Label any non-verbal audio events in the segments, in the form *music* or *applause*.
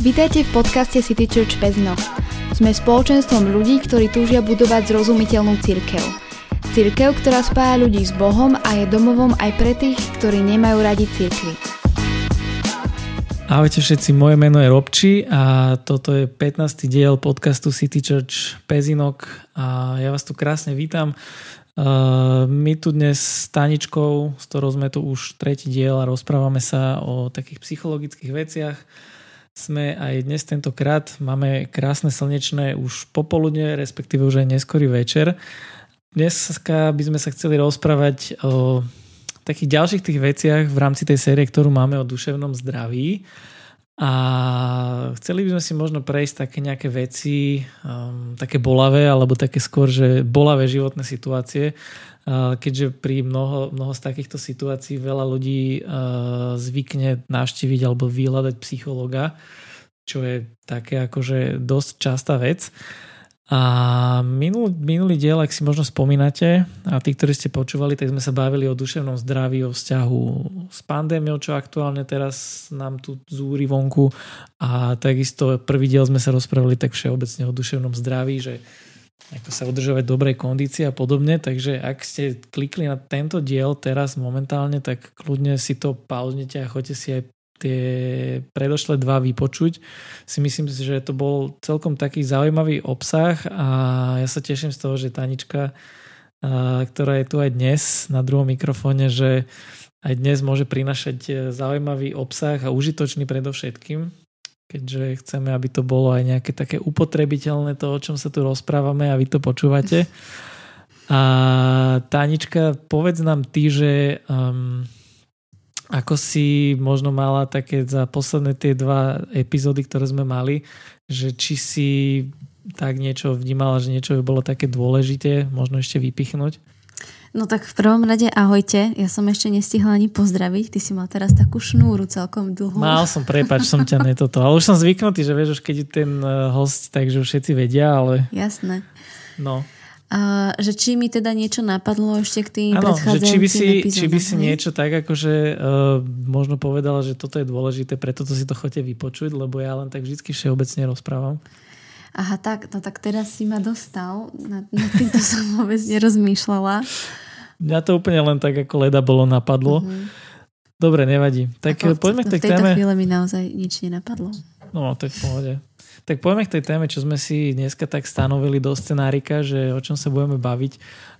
Vítajte v podcaste City Church Pezno. Sme spoločenstvom ľudí, ktorí túžia budovať zrozumiteľnú církev. Církev, ktorá spája ľudí s Bohom a je domovom aj pre tých, ktorí nemajú radi církvy. Ahojte všetci, moje meno je Robči a toto je 15. diel podcastu City Church Pezinok a ja vás tu krásne vítam. My tu dnes s Taničkou, s ktorou sme tu už tretí diel a rozprávame sa o takých psychologických veciach. Sme aj dnes tentokrát, máme krásne slnečné už popoludne, respektíve už aj neskorý večer. Dnes by sme sa chceli rozprávať o takých ďalších tých veciach v rámci tej série, ktorú máme o duševnom zdraví. A chceli by sme si možno prejsť také nejaké veci, um, také bolavé, alebo také skôr, že bolavé životné situácie, keďže pri mnoho, mnoho z takýchto situácií veľa ľudí zvykne navštíviť alebo vyhľadať psychologa, čo je také akože dosť častá vec. A minulý, minulý diel, ak si možno spomínate, a tí, ktorí ste počúvali, tak sme sa bavili o duševnom zdraví, o vzťahu s pandémiou, čo aktuálne teraz nám tu zúri vonku. A takisto prvý diel sme sa rozprávali tak všeobecne o duševnom zdraví, že ako sa udržovať dobrej kondície a podobne. Takže ak ste klikli na tento diel teraz momentálne, tak kľudne si to pauznite a choďte si aj tie predošlé dva vypočuť. Si myslím, že to bol celkom taký zaujímavý obsah a ja sa teším z toho, že Tanička, ktorá je tu aj dnes na druhom mikrofóne, že aj dnes môže prinašať e, zaujímavý obsah a užitočný predovšetkým, keďže chceme, aby to bolo aj nejaké také upotrebiteľné to, o čom sa tu rozprávame a vy to počúvate. A Tanička, povedz nám ty, že um, ako si možno mala také za posledné tie dva epizódy, ktoré sme mali, že či si tak niečo vnímala, že niečo by bolo také dôležité, možno ešte vypichnúť? No tak v prvom rade ahojte, ja som ešte nestihla ani pozdraviť, ty si mal teraz takú šnúru celkom dlhú. Mal som, prepač, som ťa netoto, ale už som zvyknutý, že vieš, už keď je ten eh, host, takže už všetci vedia, ale... Jasné. No. A že či mi teda niečo napadlo ešte k tým ano, že či by si, epizódom, či by si niečo tak akože uh, možno povedala, že toto je dôležité, preto to si to chodte vypočuť, lebo ja len tak vždy všeobecne rozprávam. Aha, tak, no tak teraz si ma dostal. Na, na týmto *laughs* som vôbec nerozmýšľala. Mňa to úplne len tak ako leda bolo napadlo. Uh-huh. Dobre, nevadí. Tak ako, poďme k tej téme. V tejto chvíle mi naozaj nič nenapadlo. No, tak v pohode. Tak poďme k tej téme, čo sme si dneska tak stanovili do scenárika, že o čom sa budeme baviť.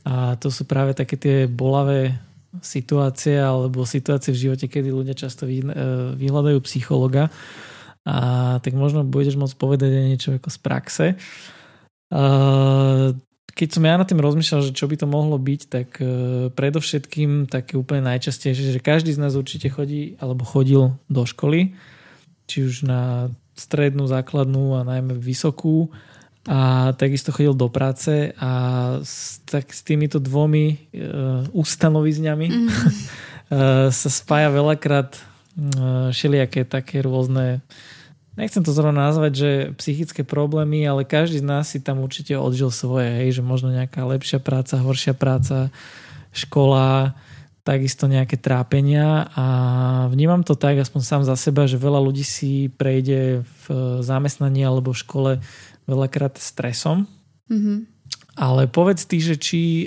A to sú práve také tie bolavé situácie alebo situácie v živote, kedy ľudia často e, vyhľadajú psychologa. A tak možno budeš môcť povedať aj niečo ako z praxe. Keď som ja na tým rozmýšľal, že čo by to mohlo byť, tak e, predovšetkým také úplne najčastejšie, že každý z nás určite chodí alebo chodil do školy, či už na strednú, základnú a najmä vysokú a takisto chodil do práce a s, tak s týmito dvomi uh, ustanovizňami mm. *laughs* sa spája veľakrát všelijaké také rôzne nechcem to zrovna nazvať, že psychické problémy, ale každý z nás si tam určite odžil svoje, hej, že možno nejaká lepšia práca, horšia práca, škola, takisto nejaké trápenia a vnímam to tak, aspoň sám za seba, že veľa ľudí si prejde v zamestnaní alebo v škole veľakrát stresom. Mm-hmm. Ale povedz ty, že či e,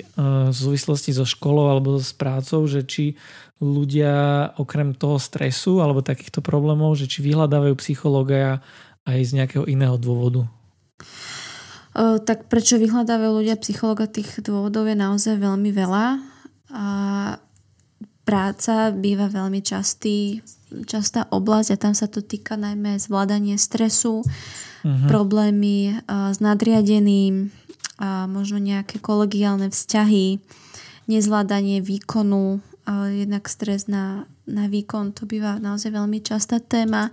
v súvislosti so školou alebo s prácou, že či ľudia okrem toho stresu alebo takýchto problémov, že či vyhľadávajú psychológa aj z nejakého iného dôvodu? O, tak prečo vyhľadávajú ľudia psychologa? Tých dôvodov je naozaj veľmi veľa. A práca býva veľmi častý, častá oblasť a tam sa to týka najmä zvládanie stresu, uh-huh. problémy uh, s nadriadeným, a možno nejaké kolegiálne vzťahy, nezvládanie výkonu, jednak stres na, na výkon, to býva naozaj veľmi častá téma.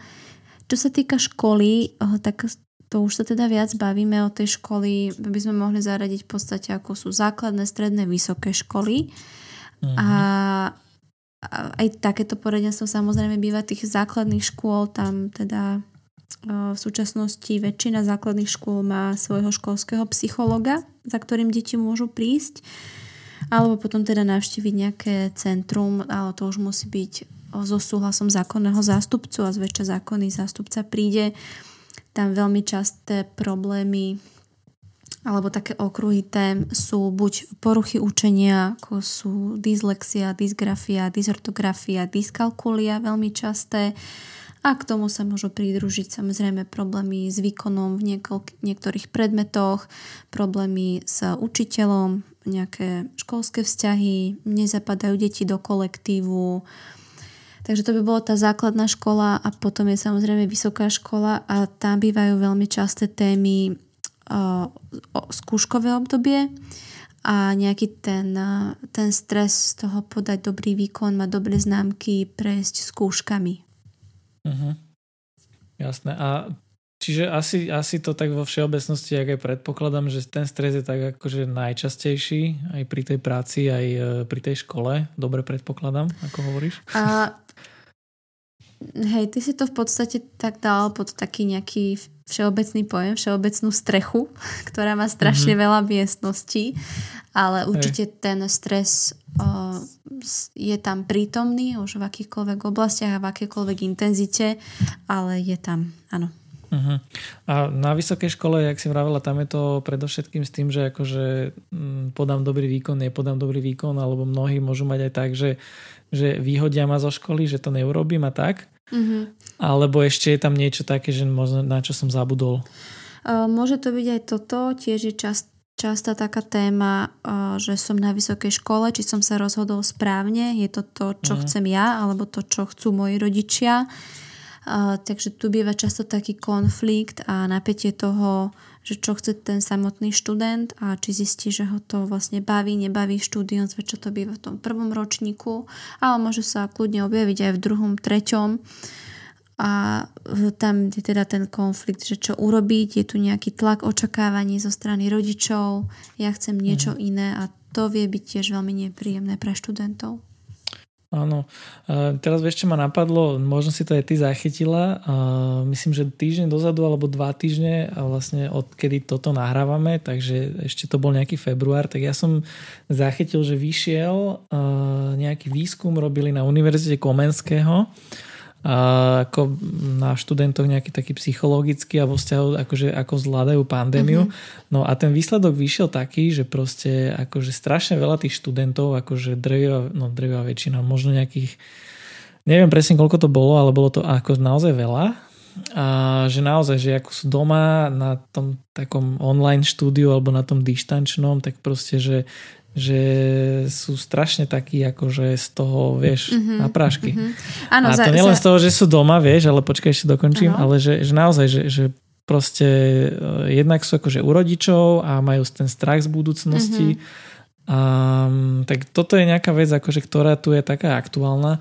Čo sa týka školy, uh, tak to už sa teda viac bavíme o tej školy, by sme mohli zaradiť v podstate ako sú základné, stredné, vysoké školy. Uh-huh. A aj takéto poradenstvo samozrejme býva tých základných škôl, tam teda v súčasnosti väčšina základných škôl má svojho školského psychologa, za ktorým deti môžu prísť, alebo potom teda navštíviť nejaké centrum, ale to už musí byť so súhlasom zákonného zástupcu a zväčša zákonný zástupca príde. Tam veľmi časté problémy alebo také okruhy tém sú buď poruchy učenia, ako sú dyslexia, dysgrafia, dysortografia, dyskalkulia veľmi časté. A k tomu sa môžu pridružiť samozrejme problémy s výkonom v niektorých predmetoch, problémy s učiteľom, nejaké školské vzťahy, nezapadajú deti do kolektívu, Takže to by bola tá základná škola a potom je samozrejme vysoká škola a tam bývajú veľmi časté témy skúškové obdobie a nejaký ten, ten stres z toho podať dobrý výkon, mať dobré známky, prejsť skúškami. Uh-huh. Jasné. A čiže asi, asi to tak vo všeobecnosti, ak aj predpokladám, že ten stres je tak akože najčastejší aj pri tej práci, aj e, pri tej škole. Dobre predpokladám, ako hovoríš? A Hej, ty si to v podstate tak dal pod taký nejaký všeobecný pojem, všeobecnú strechu, *laughs* ktorá má strašne mm-hmm. veľa miestností, ale určite Hej. ten stres uh, je tam prítomný už v akýchkoľvek oblastiach a v akékoľvek intenzite, ale je tam, áno. Uh-huh. A na vysokej škole, jak si vravela, tam je to predovšetkým s tým, že akože m, podám dobrý výkon, nepodám dobrý výkon, alebo mnohí môžu mať aj tak, že že vyhodia ma zo školy, že to neurobím a tak? Mm-hmm. Alebo ešte je tam niečo také, že možno na čo som zabudol? Môže to byť aj toto, tiež je čast, častá taká téma, že som na vysokej škole, či som sa rozhodol správne, je to to, čo mm. chcem ja, alebo to, čo chcú moji rodičia. Takže tu býva často taký konflikt a napätie toho, že čo chce ten samotný študent a či zistí, že ho to vlastne baví, nebaví štúdium, zväčša to býva v tom prvom ročníku, ale môže sa kľudne objaviť aj v druhom, treťom a tam je teda ten konflikt, že čo urobiť, je tu nejaký tlak očakávaní zo strany rodičov, ja chcem niečo mm. iné a to vie byť tiež veľmi nepríjemné pre študentov. Áno. teraz vieš, čo ma napadlo, možno si to aj ty zachytila. myslím, že týždeň dozadu alebo dva týždne vlastne odkedy toto nahrávame, takže ešte to bol nejaký február, tak ja som zachytil, že vyšiel nejaký výskum, robili na Univerzite Komenského a ako na študentoch nejaký taký psychologický a vo vzťahu, akože ako zvládajú pandémiu. Mm-hmm. No a ten výsledok vyšiel taký, že proste akože strašne veľa tých študentov, akože drvivá, no drvivá väčšina, možno nejakých, neviem presne koľko to bolo, ale bolo to ako naozaj veľa. A že naozaj, že ako sú doma na tom takom online štúdiu alebo na tom dištančnom, tak proste, že že sú strašne takí akože z toho, vieš, mm-hmm, na prášky. Mm-hmm. Ano, a to za, nielen za... z toho, že sú doma, vieš, ale počkaj, ešte dokončím, ano. ale že, že naozaj, že, že proste uh, jednak sú akože u rodičov a majú ten strach z budúcnosti. Mm-hmm. Um, tak toto je nejaká vec, akože, ktorá tu je taká aktuálna.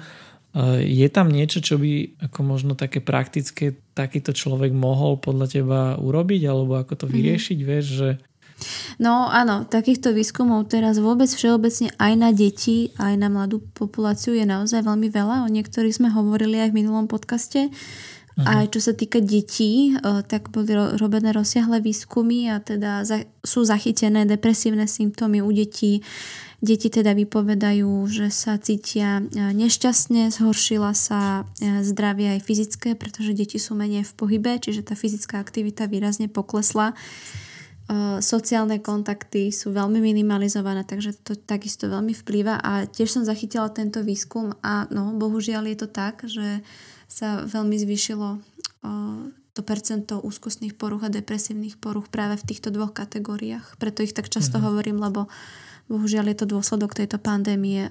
Uh, je tam niečo, čo by ako možno také praktické takýto človek mohol podľa teba urobiť alebo ako to mhm. vyriešiť, mm-hmm. vieš, že No áno, takýchto výskumov teraz vôbec všeobecne aj na deti, aj na mladú populáciu je naozaj veľmi veľa. O niektorých sme hovorili aj v minulom podcaste. Uh-huh. Aj čo sa týka detí, eh, tak boli robené rozsiahle výskumy a teda sú zachytené depresívne symptómy u detí. Deti teda vypovedajú, že sa cítia eh, nešťastne, zhoršila sa eh, zdravie aj fyzické, pretože deti sú menej v pohybe, čiže tá fyzická aktivita výrazne poklesla sociálne kontakty sú veľmi minimalizované, takže to takisto veľmi vplýva a tiež som zachytila tento výskum a no, bohužiaľ je to tak, že sa veľmi zvýšilo to percento úzkostných poruch a depresívnych poruch práve v týchto dvoch kategóriách. Preto ich tak často mm-hmm. hovorím, lebo bohužiaľ je to dôsledok tejto pandémie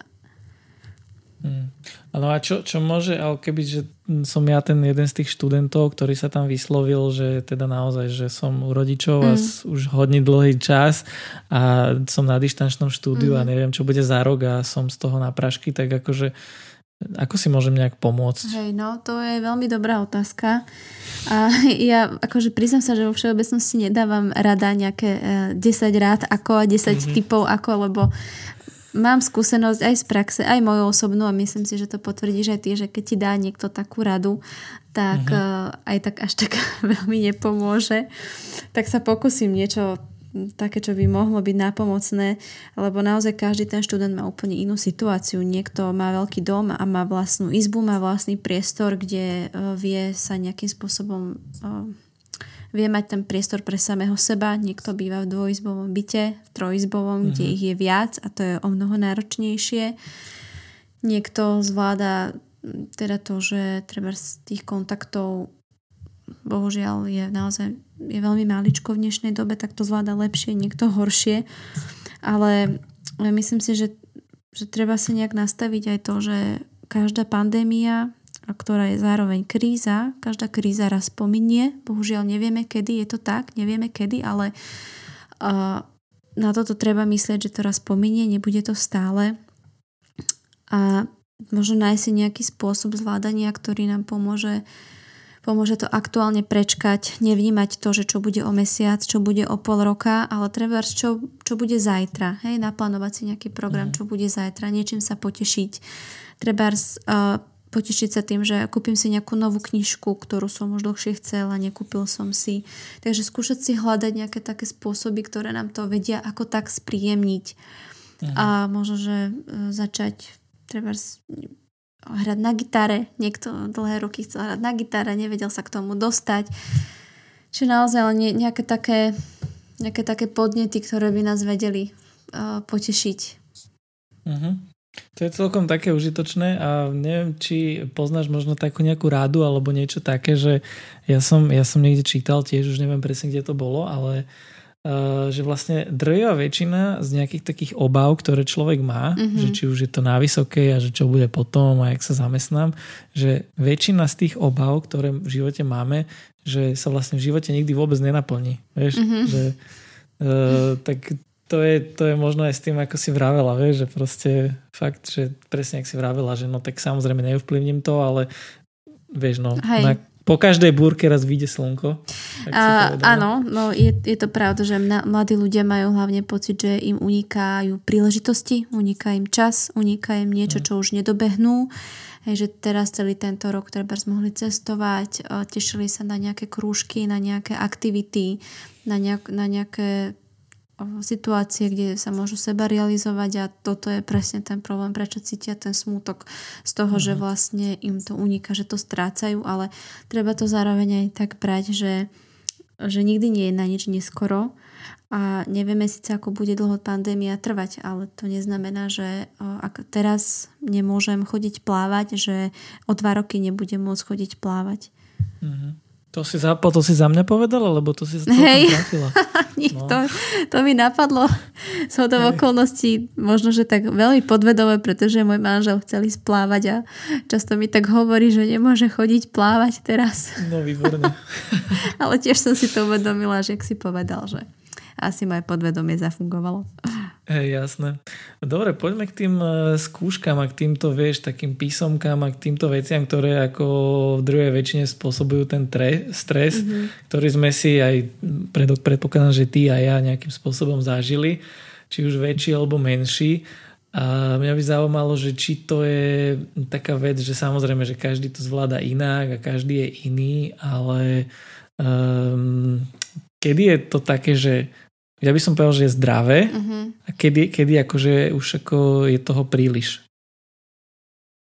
Hmm. No a čo, čo môže, ale keby, že som ja ten jeden z tých študentov, ktorý sa tam vyslovil, že teda naozaj, že som u rodičov mm. a už hodne dlhý čas a som na dištančnom štúdiu mm. a neviem, čo bude za rok a som z toho na prašky, tak akože ako si môžem nejak pomôcť? Hej, no to je veľmi dobrá otázka. A ja akože priznám sa, že vo všeobecnosti nedávam rada nejaké 10 eh, rád ako a 10 mm-hmm. typov ako, lebo mám skúsenosť aj z praxe, aj moju osobnú a myslím si, že to potvrdíš aj ty, že keď ti dá niekto takú radu, tak uh-huh. aj tak až tak *laughs* veľmi nepomôže. Tak sa pokúsim niečo také, čo by mohlo byť nápomocné, lebo naozaj každý ten študent má úplne inú situáciu. Niekto má veľký dom a má vlastnú izbu, má vlastný priestor, kde uh, vie sa nejakým spôsobom uh, vie mať ten priestor pre samého seba. Niekto býva v dvojizbovom byte, v trojizbovom, mm-hmm. kde mhm. ich je viac a to je o mnoho náročnejšie. Niekto zvláda teda to, že treba z tých kontaktov bohužiaľ je naozaj je veľmi maličko v dnešnej dobe, tak to zvláda lepšie, niekto horšie. Ale myslím si, že, že treba si nejak nastaviť aj to, že každá pandémia, ktorá je zároveň kríza, každá kríza raz pominie. Bohužiaľ nevieme kedy, je to tak, nevieme kedy, ale uh, na toto treba myslieť, že to raz pominie, nebude to stále. A možno nájsť si nejaký spôsob zvládania, ktorý nám pomôže pomôže to aktuálne prečkať, nevnímať to, že čo bude o mesiac, čo bude o pol roka, ale treba, čo, čo bude zajtra. Hej, naplánovať si nejaký program, mm. čo bude zajtra, niečím sa potešiť. Treba uh, potešiť sa tým, že kúpim si nejakú novú knižku, ktorú som už dlhšie chcela, nekúpil som si. Takže skúšať si hľadať nejaké také spôsoby, ktoré nám to vedia ako tak spríjemniť. Mm. A možno, že uh, začať treba hrať na gitare. Niekto dlhé roky chcel hrať na gitare, nevedel sa k tomu dostať. Čiže naozaj len nejaké také, nejaké také podnety, ktoré by nás vedeli uh, potešiť. Uh-huh. To je celkom také užitočné a neviem, či poznáš možno takú nejakú rádu alebo niečo také, že ja som, ja som niekde čítal tiež, už neviem presne, kde to bolo, ale uh, Eh, že vlastne drvivá väčšina z nejakých takých obav, ktoré človek má, mm-hmm. že či už je to na vysokej a že čo bude potom a jak sa zamestnám, že väčšina z tých obav, ktoré v živote máme, že sa vlastne v živote nikdy vôbec nenaplní. Vieš, mm-hmm. že uh, tak to je, to je možno aj s tým, ako si vravela, vieš, že proste fakt, že presne ak si vravela, že no tak samozrejme neovplyvním to, ale vieš, no, na, po každej búrke raz vyjde slnko. A, áno, no je, je to pravda, že mladí ľudia majú hlavne pocit, že im unikajú príležitosti, uniká im čas, uniká im niečo, mm. čo už nedobehnú. Hej, že teraz celý tento rok treba mohli cestovať, tešili sa na nejaké krúžky, na nejaké aktivity, na, nejak, na nejaké situácie, kde sa môžu seba realizovať a toto je presne ten problém, prečo cítia ten smútok z toho, mm. že mhm. vlastne im to uniká, že to strácajú, ale treba to zároveň aj tak brať, že, že nikdy nie je na nič neskoro a nevieme síce, ako bude dlho pandémia trvať, ale to neznamená, že ak teraz nemôžem chodiť plávať, že o dva roky nebudem môcť chodiť plávať. Mm-hmm. To si, za, to si za mňa povedala, lebo to si Hej. trafila. *laughs* no. to, to mi napadlo z hodov okolností, možno, že tak veľmi podvedome, pretože môj manžel chcel ísť plávať a často mi tak hovorí, že nemôže chodiť plávať teraz. No výborne. *laughs* Ale tiež som si to uvedomila, že ak si povedal, že asi moje podvedomie zafungovalo. Hej, jasné. Dobre, poďme k tým e, skúškam a k týmto, vieš, takým písomkám a k týmto veciam, ktoré ako v druhej väčšine spôsobujú ten tre, stres, mm-hmm. ktorý sme si aj pred, predpokladám, že ty a ja nejakým spôsobom zažili, či už väčší alebo menší. A mňa by zaujímalo, že či to je taká vec, že samozrejme, že každý to zvláda inak a každý je iný, ale um, kedy je to také, že ja by som povedal, že je zdravé uh-huh. a kedy, kedy akože už ako je toho príliš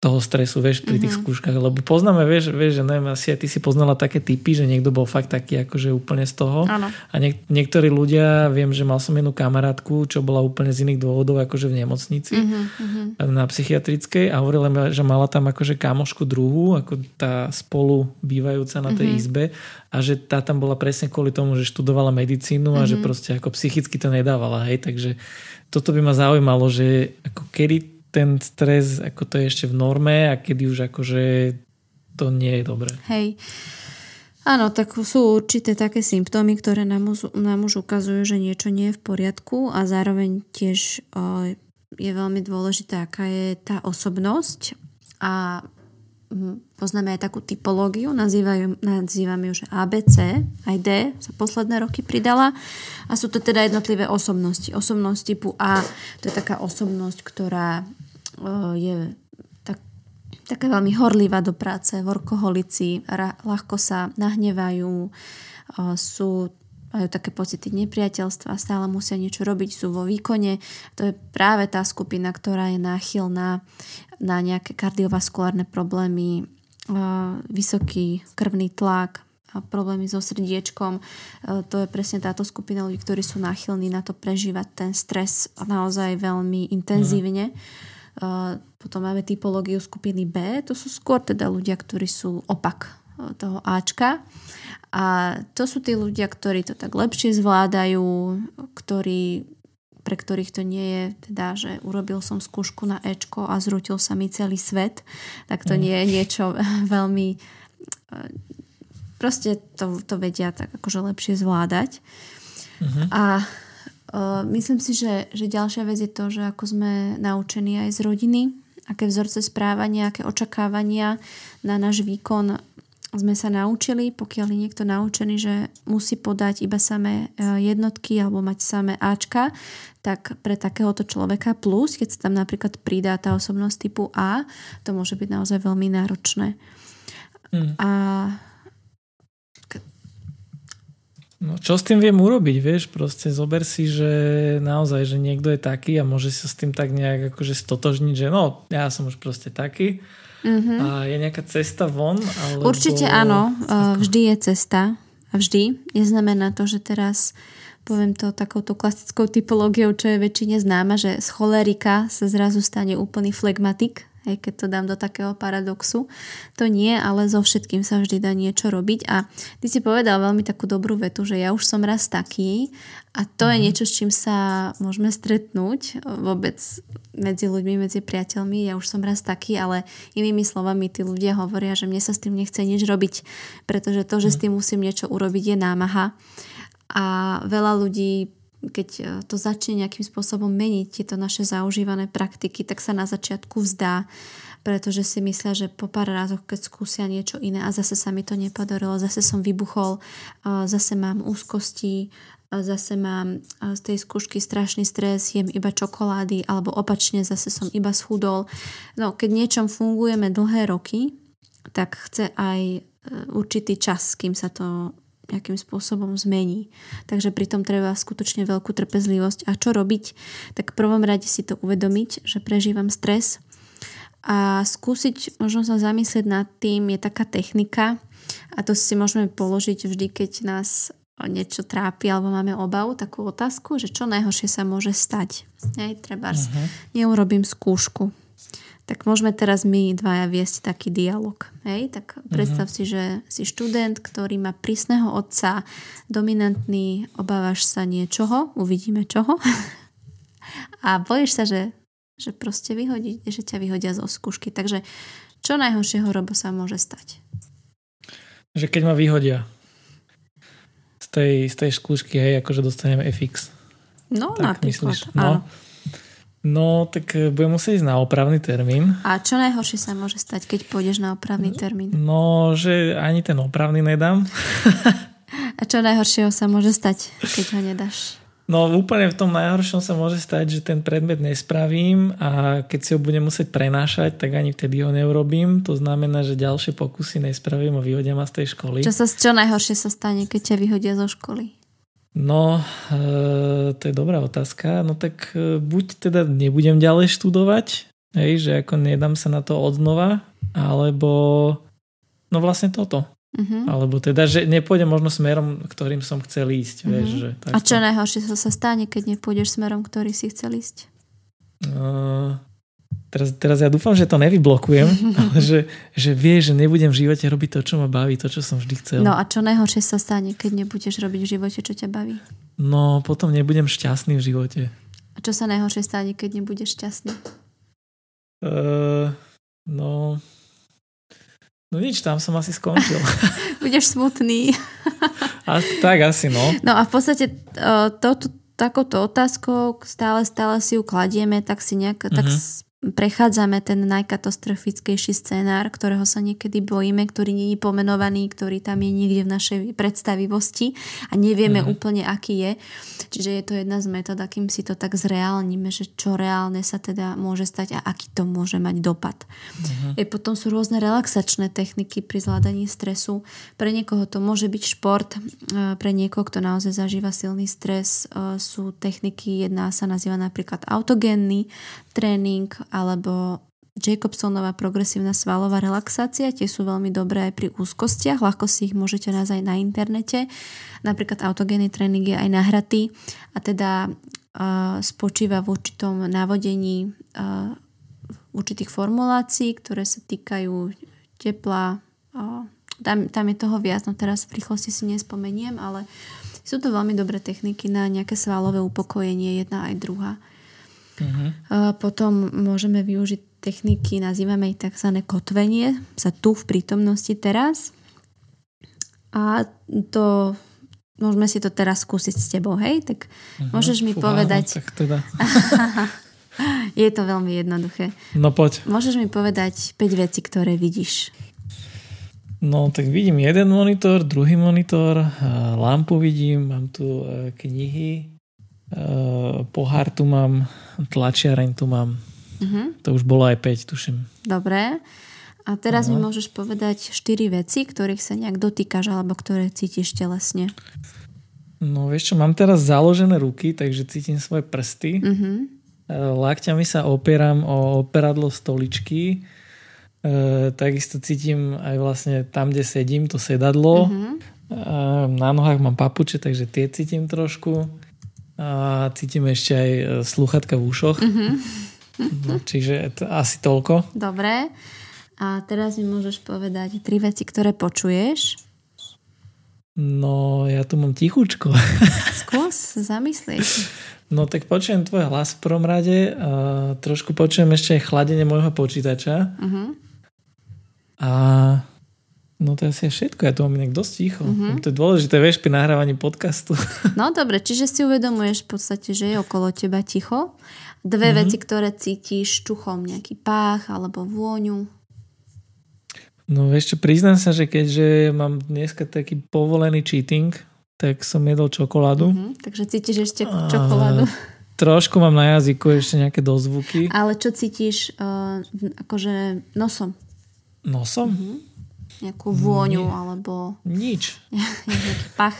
toho stresu, vieš, pri tých mm-hmm. skúškach, lebo poznáme, vieš, vieš, že neviem, asi aj ty si poznala také typy, že niekto bol fakt taký akože úplne z toho ano. a niek- niektorí ľudia, viem, že mal som jednu kamarátku, čo bola úplne z iných dôvodov akože v nemocnici mm-hmm. na psychiatrickej a hovorila, že mala tam akože kamošku druhú, ako tá spolu bývajúca na tej mm-hmm. izbe a že tá tam bola presne kvôli tomu, že študovala medicínu mm-hmm. a že mhm. proste ako psychicky to nedávala, hej, takže toto by ma zaujímalo, že ako kedy ten stres, ako to je ešte v norme a kedy už akože to nie je dobré. Hej. Áno, tak sú určité také symptómy, ktoré nám už, nám už ukazujú, že niečo nie je v poriadku a zároveň tiež o, je veľmi dôležité, aká je tá osobnosť a poznáme aj takú typológiu, nazývajú, nazývame ju, že ABC, aj D sa posledné roky pridala a sú to teda jednotlivé osobnosti. Osobnosť typu A, to je taká osobnosť, ktorá je tak, taká veľmi horlivá do práce, workoholici, ľahko sa nahnevajú, sú majú také pocity nepriateľstva, stále musia niečo robiť, sú vo výkone. To je práve tá skupina, ktorá je náchylná na nejaké kardiovaskulárne problémy, vysoký krvný tlak, problémy so srdiečkom. To je presne táto skupina ľudí, ktorí sú náchylní na to prežívať ten stres naozaj veľmi intenzívne. Mm. Potom máme typológiu skupiny B, to sú skôr teda ľudia, ktorí sú opak e, toho Ačka. A to sú tí ľudia, ktorí to tak lepšie zvládajú, ktorí pre ktorých to nie je teda, že urobil som skúšku na Ečko a zrútil sa mi celý svet, tak to mm. nie je niečo *laughs* veľmi proste to, to vedia tak akože lepšie zvládať. Uh-huh. A uh, myslím si, že, že ďalšia vec je to, že ako sme naučení aj z rodiny, aké vzorce správania, aké očakávania na náš výkon sme sa naučili, pokiaľ je niekto naučený, že musí podať iba samé e, jednotky alebo mať samé Ačka, tak pre takéhoto človeka plus, keď sa tam napríklad pridá tá osobnosť typu A, to môže byť naozaj veľmi náročné. Mm. A No, čo s tým viem urobiť, vieš, proste zober si, že naozaj, že niekto je taký a môže sa s tým tak nejak akože stotožniť, že no, ja som už proste taký mm-hmm. a je nejaká cesta von? Alebo... Určite áno, Ako? vždy je cesta a vždy. Neznamená to, že teraz poviem to takouto klasickou typológiou, čo je väčšine známa, že z cholerika sa zrazu stane úplný flegmatik, hej, keď to dám do takého paradoxu. To nie, ale so všetkým sa vždy dá niečo robiť a ty si povedal veľmi takú dobrú vetu, že ja už som raz taký a to mm-hmm. je mhm. niečo, s čím sa môžeme stretnúť vôbec medzi ľuďmi, medzi priateľmi. Ja už som raz taký, ale inými slovami tí ľudia hovoria, že mne sa s tým nechce nič robiť, pretože to, že mm-hmm. s tým musím niečo urobiť je námaha. A veľa ľudí keď e, to začne nejakým spôsobom meniť tieto naše zaužívané praktiky, tak sa na začiatku vzdá, pretože si myslia, že po pár rázoch, keď skúsia niečo iné a zase sa mi to nepodarilo, zase som vybuchol, zase mám úzkosti, zase mám z tej skúšky strašný stres, jem iba čokolády, alebo opačne zase som iba schudol. No, keď niečom fungujeme dlhé roky, tak chce aj e, určitý čas, kým sa to nejakým spôsobom zmení. Takže pri tom treba skutočne veľkú trpezlivosť. A čo robiť? Tak v prvom rade si to uvedomiť, že prežívam stres a skúsiť možno sa zamyslieť nad tým, je taká technika a to si môžeme položiť vždy, keď nás niečo trápi alebo máme obavu, takú otázku, že čo najhoršie sa môže stať. Hej, treba uh-huh. neurobím skúšku tak môžeme teraz my dvaja viesť taký dialog. Hej? Tak predstav uh-huh. si, že si študent, ktorý má prísneho otca, dominantný, obávaš sa niečoho, uvidíme čoho. *laughs* a bojíš sa, že, že proste vyhodí, že ťa vyhodia zo skúšky. Takže čo najhoršieho robo sa môže stať? Že keď ma vyhodia z tej, z tej skúšky, hej, akože dostaneme FX. No, tak napríklad, myslíš, no. áno. No, tak e, budem musieť ísť na opravný termín. A čo najhoršie sa môže stať, keď pôjdeš na opravný termín? No, že ani ten opravný nedám. *laughs* A čo najhoršieho sa môže stať, keď ho nedáš? No úplne v tom najhoršom sa môže stať, že ten predmet nespravím a keď si ho budem musieť prenášať, tak ani vtedy ho neurobím. To znamená, že ďalšie pokusy nespravím a vyhodia ma z tej školy. Čo, sa, čo najhoršie sa stane, keď ťa vyhodia zo školy? No, e, to je dobrá otázka. No tak e, buď teda nebudem ďalej študovať, hej, že ako nedám sa na to odnova, alebo no vlastne toto. Uh-huh. Alebo teda, že nepôjdem možno smerom, ktorým som chcel ísť. Uh-huh. Vieš, že A čo najhoršie sa stane, keď nepôjdeš smerom, ktorý si chcel ísť? Uh, Teraz, teraz ja dúfam, že to nevyblokujem, *laughs* ale že, že vie, že nebudem v živote robiť to, čo ma baví, to, čo som vždy chcel. No a čo najhoršie sa stane, keď nebudeš robiť v živote, čo ťa baví? No, potom nebudem šťastný v živote. A čo sa najhoršie stane, keď nebudeš šťastný? Uh, no... No nič, tam som asi skončil. *laughs* budeš smutný. *laughs* a, tak asi, no. No a v podstate uh, to, to, takouto otázkou stále, stále si ju kladieme, tak si nejak, uh-huh. tak mhm prechádzame ten najkatastrofickejší scenár, ktorého sa niekedy bojíme, ktorý nie je pomenovaný, ktorý tam je niekde v našej predstavivosti a nevieme mm. úplne, aký je. Čiže je to jedna z metód, akým si to tak zreálnime, že čo reálne sa teda môže stať a aký to môže mať dopad. Mm. E potom sú rôzne relaxačné techniky pri zvládaní stresu. Pre niekoho to môže byť šport, e, pre niekoho, kto naozaj zažíva silný stres, e, sú techniky, jedna sa nazýva napríklad autogénny tréning alebo Jacobsonová progresívna svalová relaxácia, tie sú veľmi dobré aj pri úzkostiach, ľahko si ich môžete nájsť aj na internete. Napríklad autogénny tréning je aj nahratý a teda uh, spočíva v určitom navodení uh, určitých formulácií, ktoré sa týkajú tepla. Uh, tam, tam je toho viac, no teraz v rýchlosti si nespomeniem, ale sú to veľmi dobré techniky na nejaké svalové upokojenie, jedna aj druhá. Uh-huh. Potom môžeme využiť techniky, nazývame ich tzv. kotvenie, sa tu v prítomnosti teraz. A to môžeme si to teraz skúsiť s tebou, hej? Tak uh-huh. môžeš mi Fúha, povedať... tak teda. *laughs* Je to veľmi jednoduché. No poď. Môžeš mi povedať 5 vecí, ktoré vidíš. No tak vidím jeden monitor, druhý monitor, lampu vidím, mám tu e, knihy, e, pohár tu mám, tlačiareň tu mám. Uh-huh. To už bolo aj 5, tuším. Dobre. A teraz uh-huh. mi môžeš povedať 4 veci, ktorých sa nejak dotýkaš alebo ktoré cítiš telesne. No vieš čo, mám teraz založené ruky, takže cítim svoje prsty. Uh-huh. Lakťami sa opieram o operadlo stoličky. E, takisto cítim aj vlastne tam, kde sedím, to sedadlo. Uh-huh. E, na nohách mám papuče, takže tie cítim trošku. A cítim ešte aj sluchatka v ušoch. Uh-huh. No, čiže to, asi toľko. Dobre. A teraz mi môžeš povedať tri veci, ktoré počuješ. No, ja tu mám tichučko. Skús, zamyslieť. No tak počujem tvoj hlas v prvom rade. A trošku počujem ešte aj chladenie môjho počítača. Uh-huh. A no to je asi všetko. Ja tu mám inak dosť ticho. Uh-huh. To je dôležité, vieš, pri nahrávaní podcastu. *laughs* No dobre, čiže si uvedomuješ v podstate, že je okolo teba ticho Dve mm-hmm. veci, ktoré cítiš čuchom, nejaký pách alebo vôňu. No vieš čo, priznám sa, že keďže mám dneska taký povolený cheating, tak som jedol čokoládu. Mm-hmm, takže cítiš ešte čokoládu. A, *laughs* trošku mám na jazyku ešte nejaké dozvuky. Ale čo cítiš uh, akože nosom? Nosom? Mm-hmm. Nejakú vôňu Nie. alebo... Nič. *laughs* nejaký pach.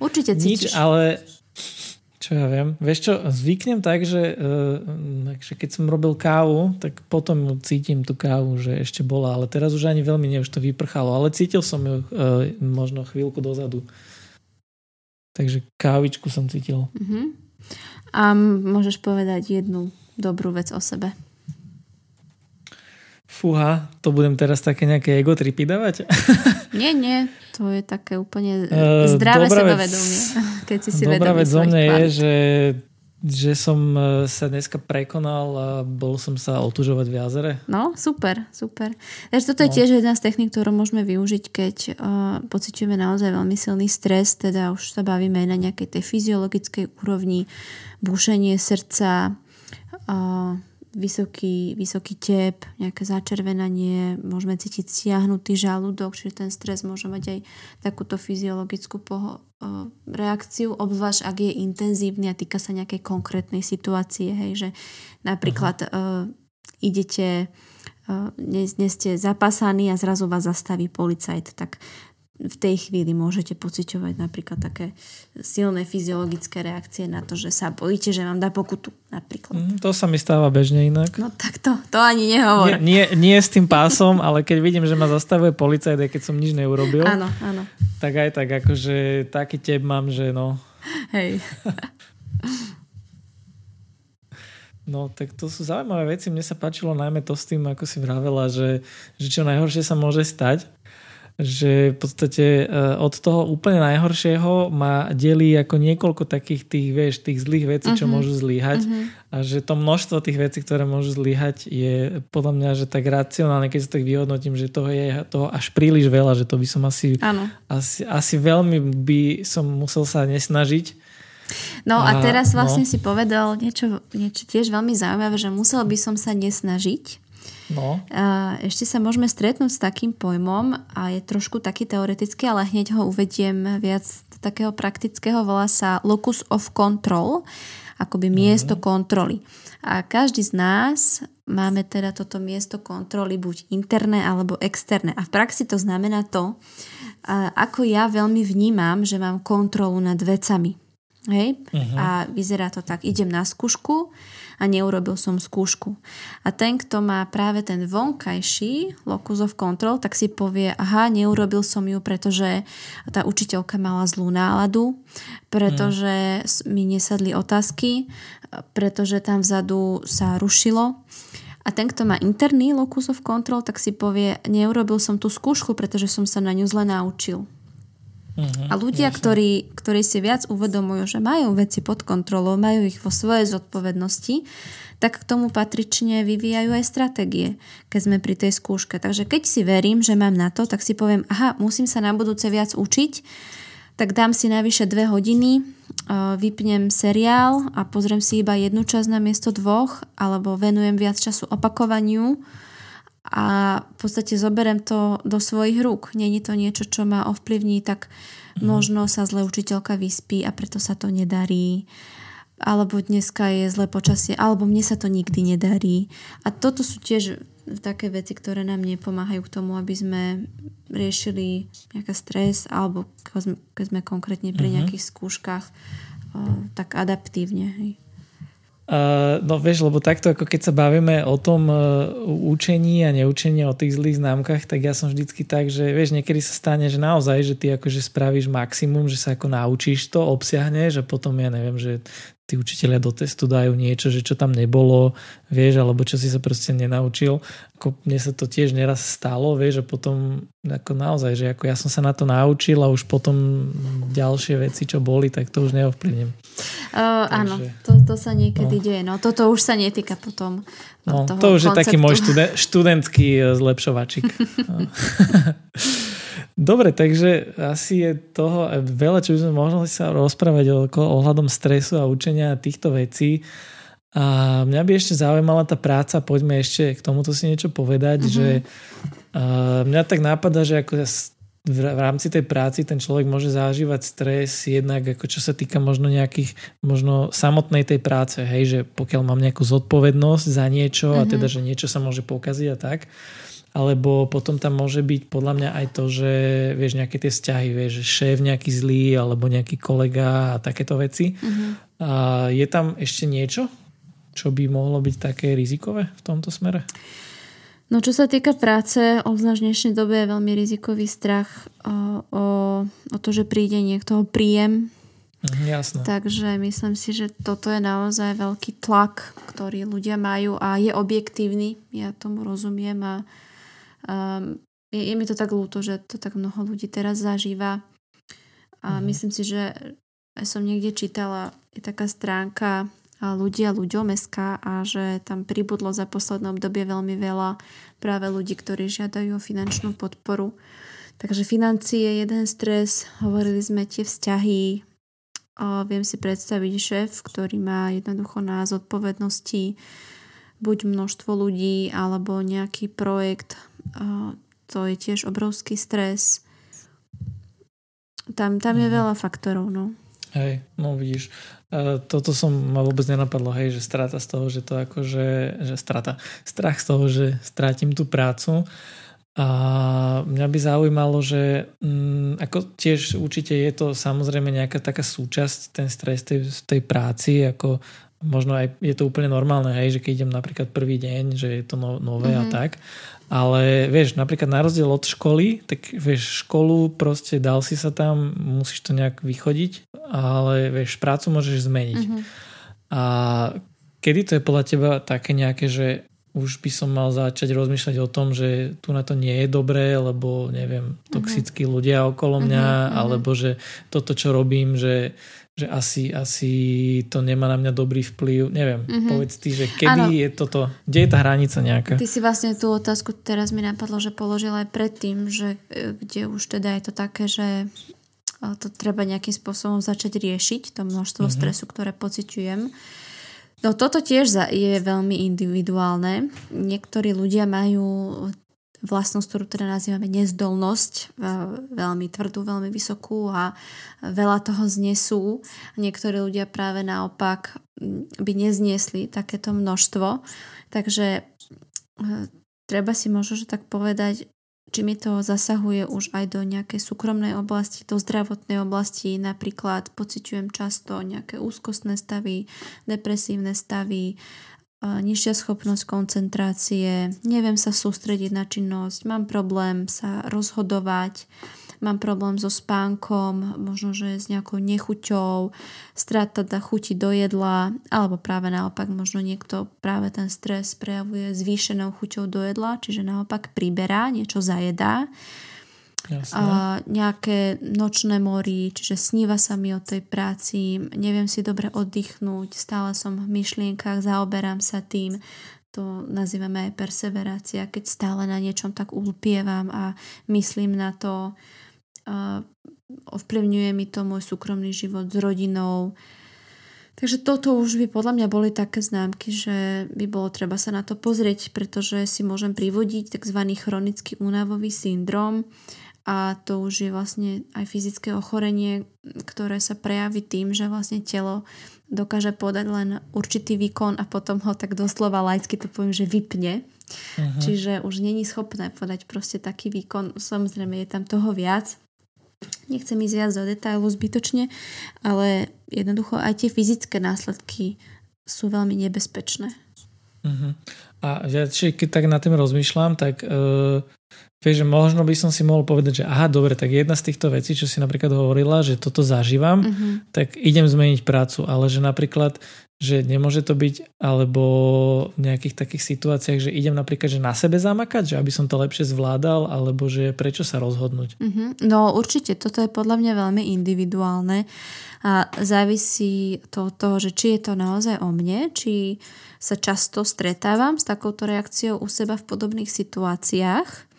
Určite cítiš. Nič, ale čo ja viem. Vieš čo, zvyknem tak, že, uh, že keď som robil kávu, tak potom cítim tú kávu, že ešte bola, ale teraz už ani veľmi nie, už to vyprchalo, ale cítil som ju uh, možno chvíľku dozadu. Takže kávičku som cítil. Uh-huh. A môžeš povedať jednu dobrú vec o sebe? Fúha, to budem teraz také nejaké ego tripy dávať? *laughs* Nie, nie, to je také úplne uh, zdravé sebavedomie. *laughs* Keď si si dobrá vec zo mňa je, že, že som e, sa dneska prekonal a bol som sa otužovať v jazere. No, super, super. Takže toto no. je tiež jedna z techník, ktorú môžeme využiť, keď uh, pociťujeme naozaj veľmi silný stres, teda už sa bavíme aj na nejakej tej fyziologickej úrovni, bušenie srdca, uh, vysoký, vysoký tep, nejaké začervenanie, môžeme cítiť stiahnutý žalúdok, čiže ten stres môže mať aj takúto fyziologickú poho- reakciu, obzvlášť ak je intenzívny a týka sa nejakej konkrétnej situácie, hej, že napríklad uh, idete, uh, dnes, dnes ste zapásaní a zrazu vás zastaví policajt, tak v tej chvíli môžete pociťovať napríklad také silné fyziologické reakcie na to, že sa bojíte, že vám dá pokutu napríklad. Mm, to sa mi stáva bežne inak. No tak to, to ani nehovor. Nie, nie, nie s tým pásom, ale keď vidím, že ma zastavuje policajt, aj keď som nič neurobil. Áno, áno. Tak aj tak, akože taký teb mám, že no. Hej. *laughs* No, tak to sú zaujímavé veci. Mne sa páčilo najmä to s tým, ako si vravela, že, že čo najhoršie sa môže stať že v podstate e, od toho úplne najhoršieho ma delí ako niekoľko takých tých, vieš, tých zlých vecí, čo uh-huh. môžu zlíhať uh-huh. a že to množstvo tých vecí, ktoré môžu zlíhať je podľa mňa, že tak racionálne, keď sa tak vyhodnotím, že toho je toho až príliš veľa, že to by som asi, asi, asi veľmi by som musel sa nesnažiť. No a, a teraz vlastne no. si povedal niečo, niečo tiež veľmi zaujímavé, že musel by som sa nesnažiť. No. Ešte sa môžeme stretnúť s takým pojmom a je trošku taký teoretický, ale hneď ho uvediem viac takého praktického. Volá sa locus of control, akoby mhm. miesto mm. kontroly. A každý z nás máme teda toto miesto kontroly buď interné alebo externé. A v praxi to znamená to, ako ja veľmi vnímam, že mám kontrolu nad vecami. Hej? Uh-huh. A vyzerá to tak, idem na skúšku a neurobil som skúšku. A ten, kto má práve ten vonkajší locus of control, tak si povie, aha, neurobil som ju, pretože tá učiteľka mala zlú náladu, pretože mm. mi nesadli otázky, pretože tam vzadu sa rušilo. A ten, kto má interný locus of control, tak si povie, neurobil som tú skúšku, pretože som sa na ňu zle naučil. Uh-huh, a ľudia, ktorí, ktorí si viac uvedomujú, že majú veci pod kontrolou, majú ich vo svojej zodpovednosti, tak k tomu patrične vyvíjajú aj stratégie, keď sme pri tej skúške. Takže keď si verím, že mám na to, tak si poviem, aha, musím sa na budúce viac učiť, tak dám si navyše dve hodiny, vypnem seriál a pozriem si iba jednu časť na miesto dvoch, alebo venujem viac času opakovaniu, a v podstate zoberiem to do svojich rúk. Není to niečo, čo ma ovplyvní, tak mm. možno sa zle učiteľka vyspí a preto sa to nedarí alebo dneska je zle počasie, alebo mne sa to nikdy nedarí. A toto sú tiež také veci, ktoré nám nepomáhajú k tomu, aby sme riešili nejaký stres, alebo keď sme konkrétne pri mm-hmm. nejakých skúškach, tak adaptívne. Hej. No vieš, lebo takto ako keď sa bavíme o tom uh, učení a neučení o tých zlých známkach, tak ja som vždycky tak, že vieš, niekedy sa stane, že naozaj, že ty akože spravíš maximum, že sa ako naučíš to, obsiahne, že potom ja neviem, že tí učiteľia do testu dajú niečo, že čo tam nebolo, vieš, alebo čo si sa proste nenaučil. Ako mne sa to tiež neraz stalo, vieš, a potom ako naozaj, že ako ja som sa na to naučil a už potom ďalšie veci, čo boli, tak to už neovplyvním. Uh, áno, to, to sa niekedy no. deje. No toto už sa netýka potom no, toho To už konceptu. je taký môj študen- študentský e, zlepšovačik. *laughs* *laughs* Dobre, takže asi je toho veľa, čo by sme mohli sa rozprávať ohľadom stresu a učenia týchto vecí. A mňa by ešte zaujímala tá práca, poďme ešte k tomuto si niečo povedať, mm-hmm. že uh, mňa tak nápada, že ako v rámci tej práci ten človek môže zažívať stres jednak ako čo sa týka možno nejakých, možno samotnej tej práce, hej, že pokiaľ mám nejakú zodpovednosť za niečo mm-hmm. a teda, že niečo sa môže pokaziť a tak, alebo potom tam môže byť podľa mňa aj to, že vieš nejaké tie vzťahy, vieš, že šéf nejaký zlý alebo nejaký kolega a takéto veci. Uh-huh. A je tam ešte niečo, čo by mohlo byť také rizikové v tomto smere? No čo sa týka práce, obzvlášť v dnešnej dobe je veľmi rizikový strach o, o, o to, že príde niekto o príjem. Mhm, jasné. Takže myslím si, že toto je naozaj veľký tlak, ktorý ľudia majú a je objektívny. Ja tomu rozumiem a Um, je, je mi to tak ľúto, že to tak mnoho ľudí teraz zažíva. A mm. myslím si, že som niekde čítala, je taká stránka ľudia ľuďom SK a že tam pribudlo za posledné obdobie veľmi veľa práve ľudí, ktorí žiadajú o finančnú podporu. Takže financie je jeden stres, hovorili sme tie vzťahy, a viem si predstaviť šéf, ktorý má jednoducho na zodpovednosti buď množstvo ľudí alebo nejaký projekt, to je tiež obrovský stres. Tam, tam je mhm. veľa faktorov, no. Hej, no vidíš, e, toto som ma vôbec nenapadlo, hej, že strata z toho, že to akože, že strata, strach z toho, že strátim tú prácu a mňa by zaujímalo, že m, mm, ako tiež určite je to samozrejme nejaká taká súčasť, ten stres tej, tej práci, ako možno aj je to úplne normálne, hej, že keď idem napríklad prvý deň, že je to no, nové mm-hmm. a mhm. tak, ale vieš, napríklad na rozdiel od školy, tak vieš, školu proste dal si sa tam, musíš to nejak vychodiť, ale vieš, prácu môžeš zmeniť. Mm-hmm. A kedy to je podľa teba také nejaké, že už by som mal začať rozmýšľať o tom, že tu na to nie je dobré, lebo neviem, mhm. toxickí mm-hmm. ľudia okolo mňa, mm-hmm. alebo že toto, čo robím, že že asi, asi to nemá na mňa dobrý vplyv. Neviem, mm-hmm. povedz ty, že kedy ano. je toto, kde je tá hranica nejaká? Ty si vlastne tú otázku teraz mi napadlo, že položil aj predtým, že e, kde už teda je to také, že e, to treba nejakým spôsobom začať riešiť, to množstvo mm-hmm. stresu, ktoré pociťujem. No toto tiež je veľmi individuálne. Niektorí ľudia majú vlastnosť, ktorú teda nazývame nezdolnosť, veľmi tvrdú, veľmi vysokú a veľa toho znesú. Niektorí ľudia práve naopak by nezniesli takéto množstvo. Takže e, treba si možno že tak povedať, či mi to zasahuje už aj do nejakej súkromnej oblasti, do zdravotnej oblasti, napríklad pociťujem často nejaké úzkostné stavy, depresívne stavy, nižšia schopnosť koncentrácie, neviem sa sústrediť na činnosť, mám problém sa rozhodovať, mám problém so spánkom, možno, že s nejakou nechuťou, strata chuti do jedla, alebo práve naopak, možno niekto práve ten stres prejavuje zvýšenou chuťou do jedla, čiže naopak priberá, niečo zajedá. A nejaké nočné mory, čiže sníva sa mi o tej práci, neviem si dobre oddychnúť, stále som v myšlienkach, zaoberám sa tým, to nazývame aj perseverácia, keď stále na niečom tak ulpievam a myslím na to, ovplyvňuje mi to môj súkromný život s rodinou. Takže toto už by podľa mňa boli také známky, že by bolo treba sa na to pozrieť, pretože si môžem privodiť tzv. chronický únavový syndrom a to už je vlastne aj fyzické ochorenie, ktoré sa prejaví tým, že vlastne telo dokáže podať len určitý výkon a potom ho tak doslova laicky to poviem, že vypne. Uh-huh. Čiže už není schopné podať proste taký výkon. Samozrejme je tam toho viac, Nechcem ísť viac do detailu zbytočne, ale jednoducho aj tie fyzické následky sú veľmi nebezpečné. Uh-huh. A ja či, keď tak na tým rozmýšľam, tak uh, vieš, že možno by som si mohol povedať, že aha, dobre, tak jedna z týchto vecí, čo si napríklad hovorila, že toto zažívam, uh-huh. tak idem zmeniť prácu, ale že napríklad že nemôže to byť, alebo v nejakých takých situáciách, že idem napríklad že na sebe zamakať, že aby som to lepšie zvládal, alebo že prečo sa rozhodnúť? Mm-hmm. No určite, toto je podľa mňa veľmi individuálne a závisí to od toho, že či je to naozaj o mne, či sa často stretávam s takouto reakciou u seba v podobných situáciách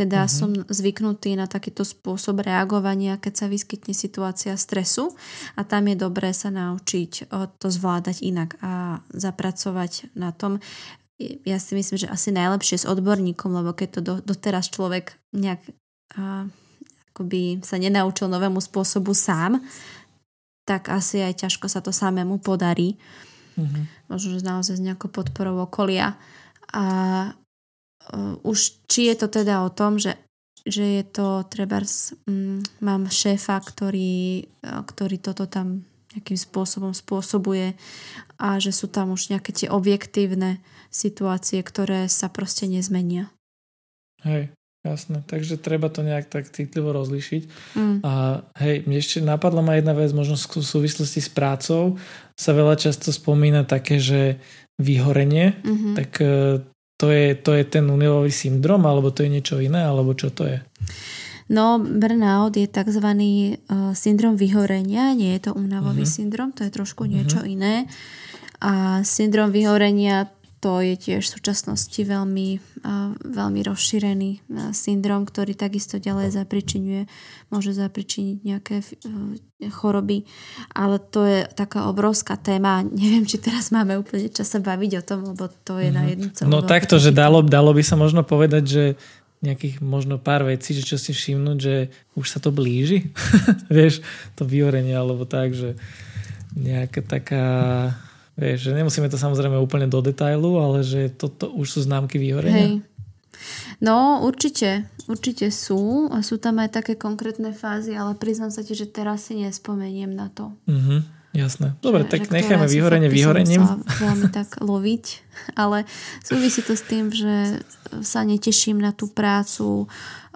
teda uh-huh. som zvyknutý na takýto spôsob reagovania, keď sa vyskytne situácia stresu a tam je dobré sa naučiť to zvládať inak a zapracovať na tom. Ja si myslím, že asi najlepšie s odborníkom, lebo keď to do, doteraz človek nejak a, akoby sa nenaučil novému spôsobu sám, tak asi aj ťažko sa to samému podarí. Uh-huh. Možno, že naozaj s nejakou podporou okolia. A už či je to teda o tom, že, že je to trebárs, um, mám šéfa, ktorý, uh, ktorý toto tam nejakým spôsobom spôsobuje a že sú tam už nejaké tie objektívne situácie, ktoré sa proste nezmenia. Hej, jasné. Takže treba to nejak tak citlivo rozlišiť. Mm. A hej, mne ešte napadla ma jedna vec, možno v súvislosti s prácou sa veľa často spomína také, že vyhorenie, mm-hmm. tak to je, to je ten univový syndrom, alebo to je niečo iné, alebo čo to je? No, burnout je tzv. Uh, syndrom vyhorenia, nie je to únavový uh-huh. syndrom, to je trošku uh-huh. niečo iné. A syndrom vyhorenia to je tiež v súčasnosti veľmi, veľmi rozšírený syndrom, ktorý takisto ďalej zapričinuje, môže zapričiniť nejaké e, choroby, ale to je taká obrovská téma. *laughs* Neviem, či teraz máme úplne čas sa baviť o tom, lebo to je mm-hmm. na mhm. jednu celú. No takto, že dalo, dalo by sa možno povedať, že nejakých možno pár vecí, že čo si všimnúť, že už sa to blíži. *laughs* Vieš, to vyhorenie alebo tak, že nejaká taká Vieš, že nemusíme to samozrejme úplne do detailu, ale že toto už sú známky vyhorenia. Hej. No určite, určite sú a sú tam aj také konkrétne fázy, ale priznám sa ti, že teraz si nespomeniem na to. Mhm, jasné. Dobre, že, tak že necháme vyhorenie vyhorením. veľmi tak loviť, ale súvisí to s tým, že sa neteším na tú prácu,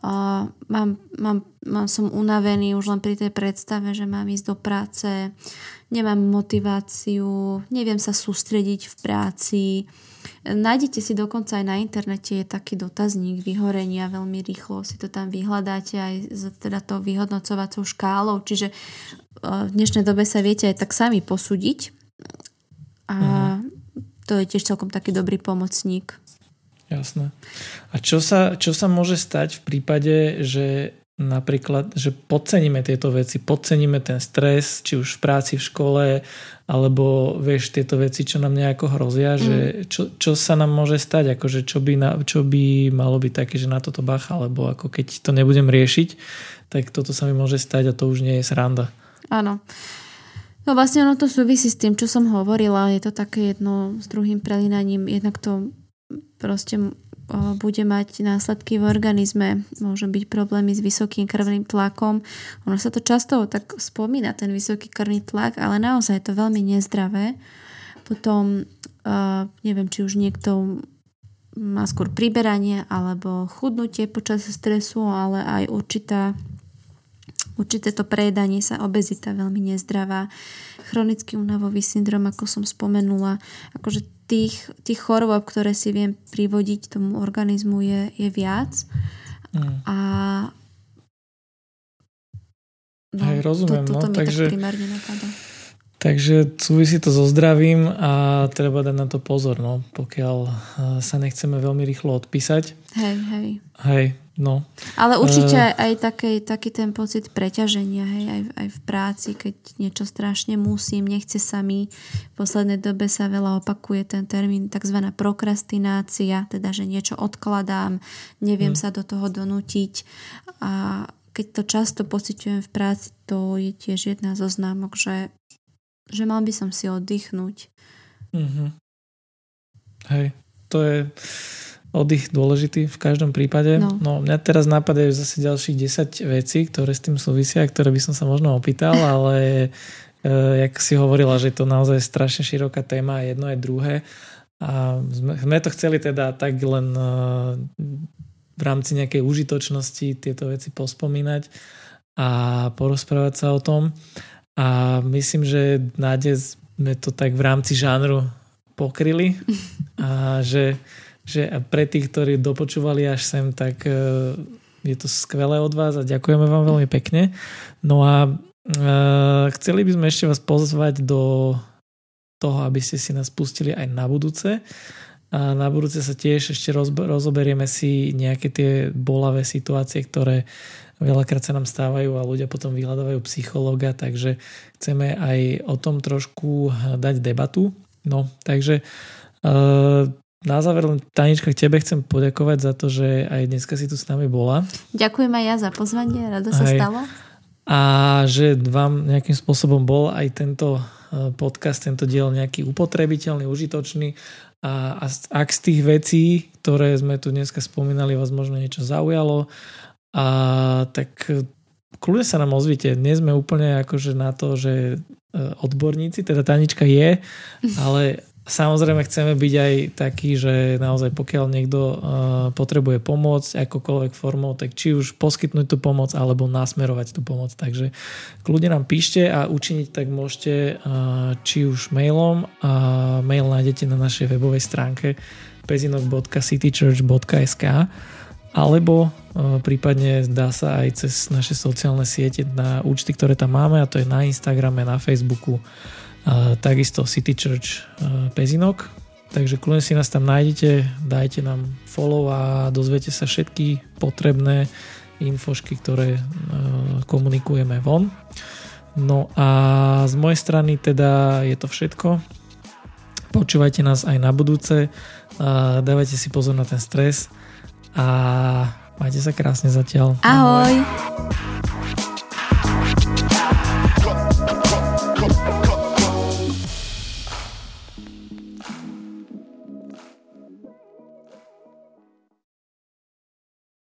Uh, mám, mám, mám, som unavený už len pri tej predstave, že mám ísť do práce, nemám motiváciu, neviem sa sústrediť v práci. Nájdete si dokonca aj na internete je taký dotazník vyhorenia, veľmi rýchlo si to tam vyhľadáte aj za teda to vyhodnocovacou škálou, čiže uh, v dnešnej dobe sa viete aj tak sami posúdiť a uh-huh. to je tiež celkom taký dobrý pomocník. Jasné. A čo sa, čo sa môže stať v prípade, že napríklad, že podceníme tieto veci, podceníme ten stres, či už v práci, v škole, alebo vieš, tieto veci, čo nám nejako hrozia, mm. že čo, čo sa nám môže stať, akože čo by, na, čo by malo byť také, že na toto bacha, alebo ako keď to nebudem riešiť, tak toto sa mi môže stať a to už nie je sranda. Áno. No vlastne ono to súvisí s tým, čo som hovorila. Je to také jedno s druhým prelinaním. Jednak to proste bude mať následky v organizme. Môžu byť problémy s vysokým krvným tlakom. Ono sa to často tak spomína, ten vysoký krvný tlak, ale naozaj je to veľmi nezdravé. Potom neviem, či už niekto má skôr priberanie alebo chudnutie počas stresu, ale aj určitá Určité to prejedanie sa, obezita veľmi nezdravá, chronický únavový syndrom, ako som spomenula. Akože tých, tých chorôb, ktoré si viem privodiť tomu organizmu je, je viac. Mm. A no, Hej, rozumiem, to, toto no, mi takže... tak primárne napadá. Takže súvisí to so zdravím a treba dať na to pozor, no, pokiaľ eh, sa nechceme veľmi rýchlo odpísať. Hej, hej. Hej, no. Ale určite uh, aj taký, taký ten pocit preťaženia, hej, aj, aj v práci, keď niečo strašne musím, nechce sa mi. V poslednej dobe sa veľa opakuje ten termín tzv. prokrastinácia, teda, že niečo odkladám, neviem hmm. sa do toho donútiť a keď to často pociťujem v práci, to je tiež jedna zo známok, že že mal by som si oddychnúť. Mm-hmm. Hej, to je oddych dôležitý v každom prípade. No. no mňa teraz napadajú zase ďalších 10 vecí, ktoré s tým súvisia, ktoré by som sa možno opýtal, *laughs* ale e, jak si hovorila, že to naozaj strašne široká téma, jedno je druhé. A sme, sme to chceli teda tak len e, v rámci nejakej užitočnosti tieto veci pospomínať a porozprávať sa o tom. A myslím, že nádez sme to tak v rámci žánru pokryli *laughs* a že, že pre tých, ktorí dopočúvali až sem, tak e, je to skvelé od vás a ďakujeme vám veľmi pekne. No a uh, chceli by sme ešte vás pozvať do toho, aby ste si nás pustili aj na budúce. A na budúce sa tiež ešte rozoberieme si nejaké tie bolavé situácie, ktoré Veľakrát sa nám stávajú a ľudia potom vyhľadávajú psychológa, takže chceme aj o tom trošku dať debatu. No, takže uh, na záver len Tanička k tebe chcem poďakovať za to, že aj dneska si tu s nami bola. Ďakujem aj ja za pozvanie, rado sa aj. stalo. A že vám nejakým spôsobom bol aj tento e, podcast, tento diel nejaký upotrebiteľný, užitočný a, a ak z tých vecí, ktoré sme tu dneska spomínali, vás možno niečo zaujalo, a tak e, kľudne sa nám ozvite. Nie sme úplne akože na to, že e, odborníci, teda Tanička je, *laughs* ale samozrejme chceme byť aj takí, že naozaj pokiaľ niekto e, potrebuje pomôcť akokoľvek formou, tak či už poskytnúť tú pomoc alebo nasmerovať tú pomoc. Takže kľudne nám píšte a učiniť tak môžete či už mailom a mail nájdete na našej webovej stránke pezinok.citychurch.sk alebo e, prípadne dá sa aj cez naše sociálne siete na účty, ktoré tam máme a to je na Instagrame, na Facebooku takisto City Church e, Pezinok takže kľudne si nás tam nájdete dajte nám follow a dozviete sa všetky potrebné infošky, ktoré e, komunikujeme von no a z mojej strany teda je to všetko počúvajte nás aj na budúce dávajte si pozor na ten stres a majte sa krásne zatiaľ. Ahoj. Ahoj.